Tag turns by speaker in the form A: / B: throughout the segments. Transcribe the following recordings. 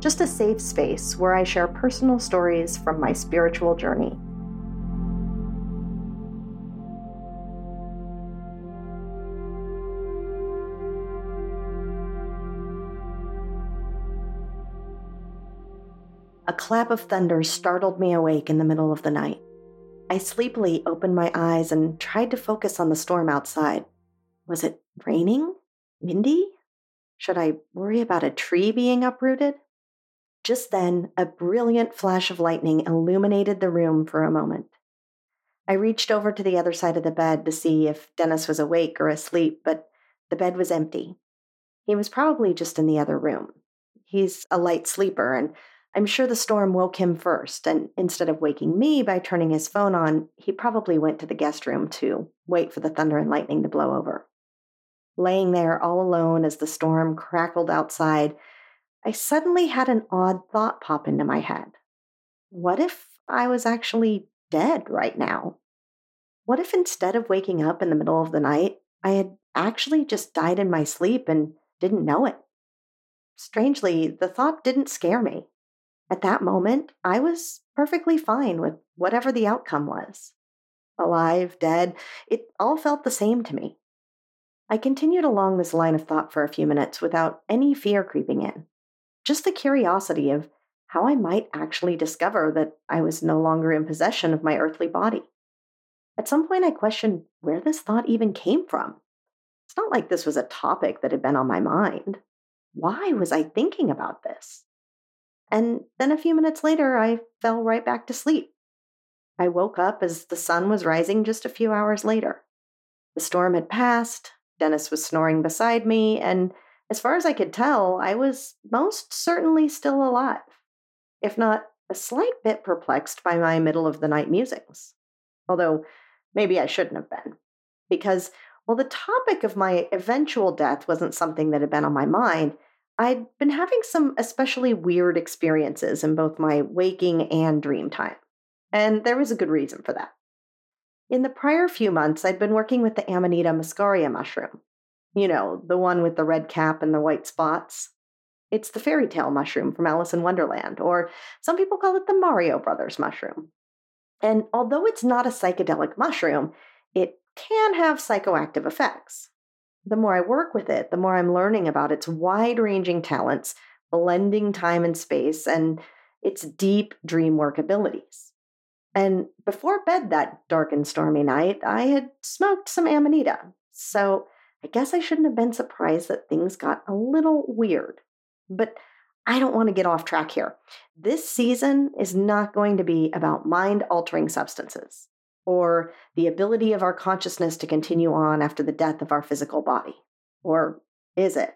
A: just a safe space where I share personal stories from my spiritual journey. A clap of thunder startled me awake in the middle of the night. I sleepily opened my eyes and tried to focus on the storm outside. Was it raining? Windy? Should I worry about a tree being uprooted? Just then, a brilliant flash of lightning illuminated the room for a moment. I reached over to the other side of the bed to see if Dennis was awake or asleep, but the bed was empty. He was probably just in the other room. He's a light sleeper, and I'm sure the storm woke him first, and instead of waking me by turning his phone on, he probably went to the guest room to wait for the thunder and lightning to blow over. Laying there all alone as the storm crackled outside, I suddenly had an odd thought pop into my head. What if I was actually dead right now? What if instead of waking up in the middle of the night, I had actually just died in my sleep and didn't know it? Strangely, the thought didn't scare me. At that moment, I was perfectly fine with whatever the outcome was. Alive, dead, it all felt the same to me. I continued along this line of thought for a few minutes without any fear creeping in. Just the curiosity of how I might actually discover that I was no longer in possession of my earthly body. At some point, I questioned where this thought even came from. It's not like this was a topic that had been on my mind. Why was I thinking about this? And then a few minutes later, I fell right back to sleep. I woke up as the sun was rising just a few hours later. The storm had passed, Dennis was snoring beside me, and as far as I could tell, I was most certainly still alive, if not a slight bit perplexed by my middle of the night musings. Although maybe I shouldn't have been, because while the topic of my eventual death wasn't something that had been on my mind, I'd been having some especially weird experiences in both my waking and dream time. And there was a good reason for that. In the prior few months, I'd been working with the Amanita muscaria mushroom. You know, the one with the red cap and the white spots. It's the fairy tale mushroom from Alice in Wonderland, or some people call it the Mario Brothers mushroom. And although it's not a psychedelic mushroom, it can have psychoactive effects. The more I work with it, the more I'm learning about its wide ranging talents, blending time and space, and its deep dream work abilities. And before bed that dark and stormy night, I had smoked some Amanita. So I guess I shouldn't have been surprised that things got a little weird. But I don't want to get off track here. This season is not going to be about mind altering substances or the ability of our consciousness to continue on after the death of our physical body. Or is it?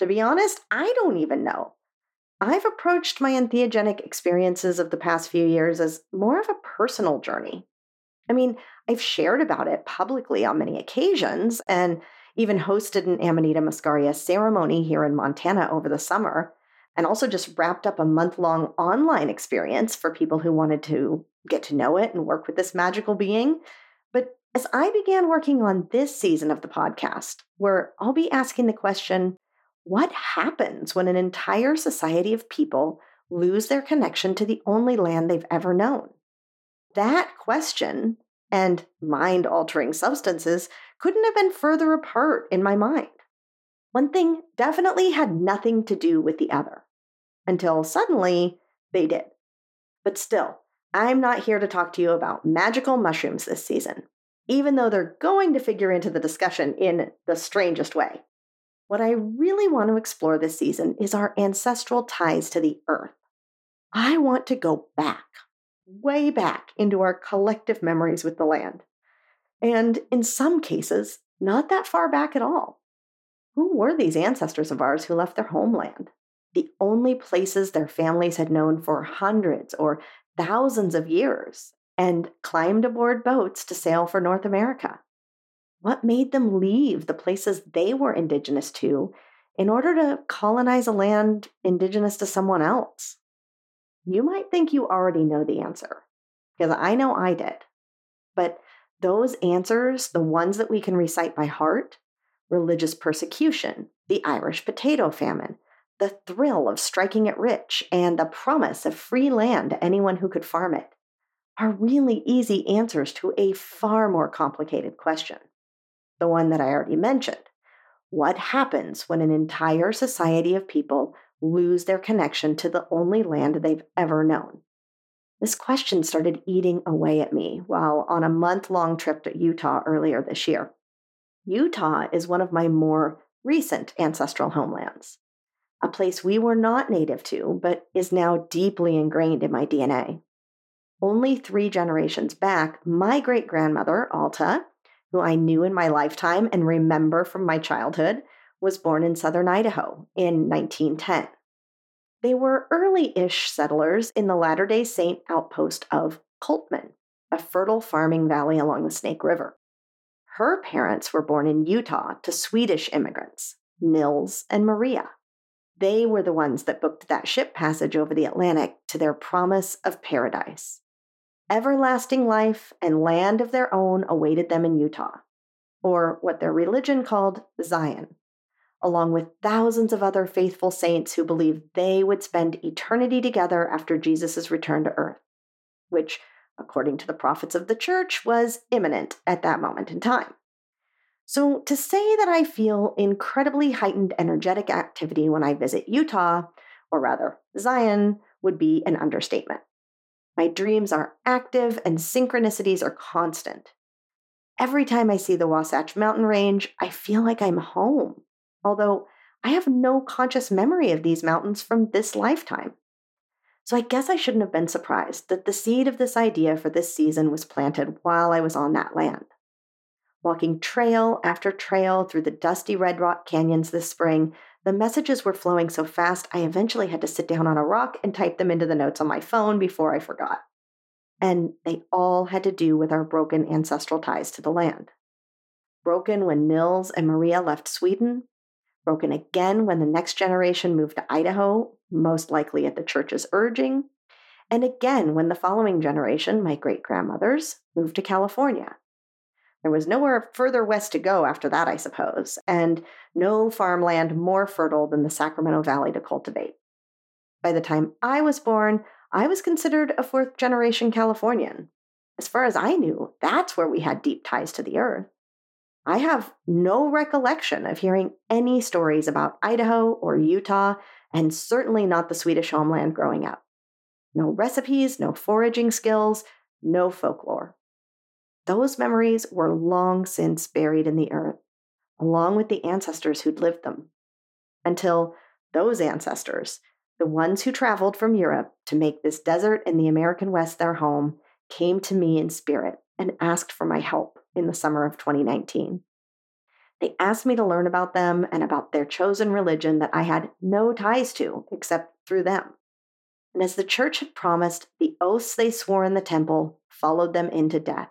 A: To be honest, I don't even know. I've approached my entheogenic experiences of the past few years as more of a personal journey. I mean, I've shared about it publicly on many occasions and even hosted an Amanita muscaria ceremony here in Montana over the summer, and also just wrapped up a month long online experience for people who wanted to get to know it and work with this magical being. But as I began working on this season of the podcast, where I'll be asking the question what happens when an entire society of people lose their connection to the only land they've ever known? That question and mind altering substances couldn't have been further apart in my mind. One thing definitely had nothing to do with the other until suddenly they did. But still, I'm not here to talk to you about magical mushrooms this season, even though they're going to figure into the discussion in the strangest way. What I really want to explore this season is our ancestral ties to the earth. I want to go back, way back into our collective memories with the land. And in some cases, not that far back at all. Who were these ancestors of ours who left their homeland? the only places their families had known for hundreds or thousands of years, and climbed aboard boats to sail for North America. What made them leave the places they were indigenous to in order to colonize a land indigenous to someone else? You might think you already know the answer, because I know I did. But those answers, the ones that we can recite by heart, religious persecution, the Irish potato famine, the thrill of striking it rich, and the promise of free land to anyone who could farm it, are really easy answers to a far more complicated question. The one that I already mentioned. What happens when an entire society of people lose their connection to the only land they've ever known? This question started eating away at me while on a month long trip to Utah earlier this year. Utah is one of my more recent ancestral homelands, a place we were not native to, but is now deeply ingrained in my DNA. Only three generations back, my great grandmother, Alta, who I knew in my lifetime and remember from my childhood, was born in southern Idaho in 1910. They were early ish settlers in the Latter day Saint outpost of Coltman, a fertile farming valley along the Snake River. Her parents were born in Utah to Swedish immigrants, Nils and Maria. They were the ones that booked that ship passage over the Atlantic to their promise of paradise. Everlasting life and land of their own awaited them in Utah, or what their religion called Zion along with thousands of other faithful saints who believed they would spend eternity together after Jesus' return to earth, which, according to the prophets of the church, was imminent at that moment in time. So, to say that I feel incredibly heightened energetic activity when I visit Utah, or rather Zion, would be an understatement. My dreams are active and synchronicities are constant. Every time I see the Wasatch Mountain Range, I feel like I'm home although I have no conscious memory of these mountains from this lifetime. So I guess I shouldn't have been surprised that the seed of this idea for this season was planted while I was on that land. Walking trail after trail through the dusty red rock canyons this spring, the messages were flowing so fast I eventually had to sit down on a rock and type them into the notes on my phone before I forgot. And they all had to do with our broken ancestral ties to the land. Broken when Nils and Maria left Sweden, broken again when the next generation moved to Idaho, most likely at the church's urging, and again when the following generation, my great grandmothers, moved to California. There was nowhere further west to go after that, I suppose, and no farmland more fertile than the Sacramento Valley to cultivate. By the time I was born, I was considered a fourth generation Californian. As far as I knew, that's where we had deep ties to the earth. I have no recollection of hearing any stories about Idaho or Utah, and certainly not the Swedish homeland growing up. No recipes, no foraging skills, no folklore. Those memories were long since buried in the earth, along with the ancestors who'd lived them. Until those ancestors, the ones who traveled from Europe to make this desert in the American West their home, came to me in spirit and asked for my help in the summer of 2019. They asked me to learn about them and about their chosen religion that I had no ties to except through them. And as the church had promised, the oaths they swore in the temple followed them into death.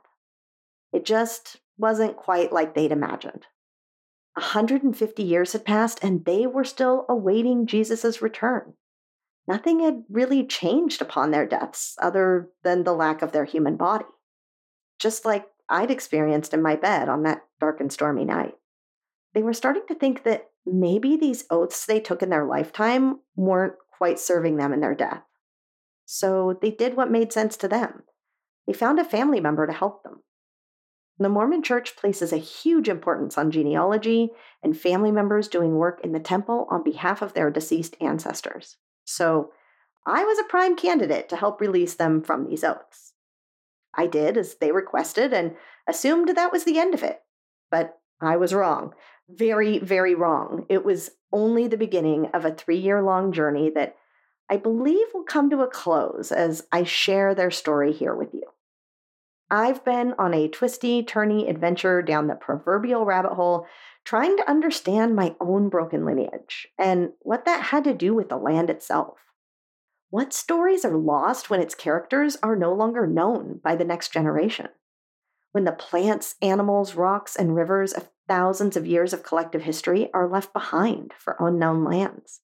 A: It just wasn't quite like they'd imagined. 150 years had passed and they were still awaiting Jesus' return. Nothing had really changed upon their deaths other than the lack of their human body. Just like I'd experienced in my bed on that dark and stormy night. They were starting to think that maybe these oaths they took in their lifetime weren't quite serving them in their death. So they did what made sense to them. They found a family member to help them. The Mormon church places a huge importance on genealogy and family members doing work in the temple on behalf of their deceased ancestors. So I was a prime candidate to help release them from these oaths. I did as they requested and assumed that was the end of it. But I was wrong. Very, very wrong. It was only the beginning of a three year long journey that I believe will come to a close as I share their story here with you. I've been on a twisty, turny adventure down the proverbial rabbit hole, trying to understand my own broken lineage and what that had to do with the land itself. What stories are lost when its characters are no longer known by the next generation? When the plants, animals, rocks, and rivers of thousands of years of collective history are left behind for unknown lands?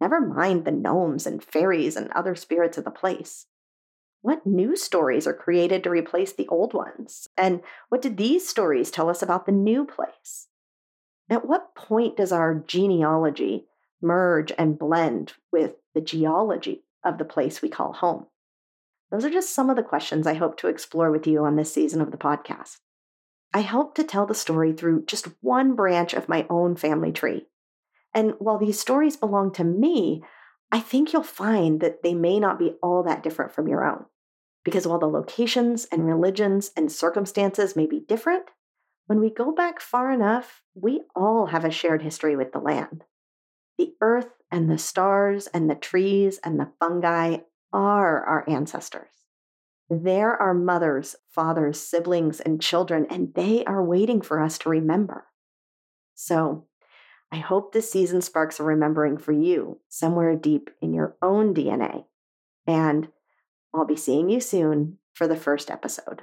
A: Never mind the gnomes and fairies and other spirits of the place. What new stories are created to replace the old ones? And what do these stories tell us about the new place? At what point does our genealogy merge and blend with the geology of the place we call home? Those are just some of the questions I hope to explore with you on this season of the podcast. I hope to tell the story through just one branch of my own family tree. And while these stories belong to me, I think you'll find that they may not be all that different from your own. Because while the locations and religions and circumstances may be different, when we go back far enough, we all have a shared history with the land. The earth and the stars and the trees and the fungi are our ancestors. They're mothers, fathers, siblings, and children, and they are waiting for us to remember. So, I hope this season sparks a remembering for you somewhere deep in your own DNA. And I'll be seeing you soon for the first episode.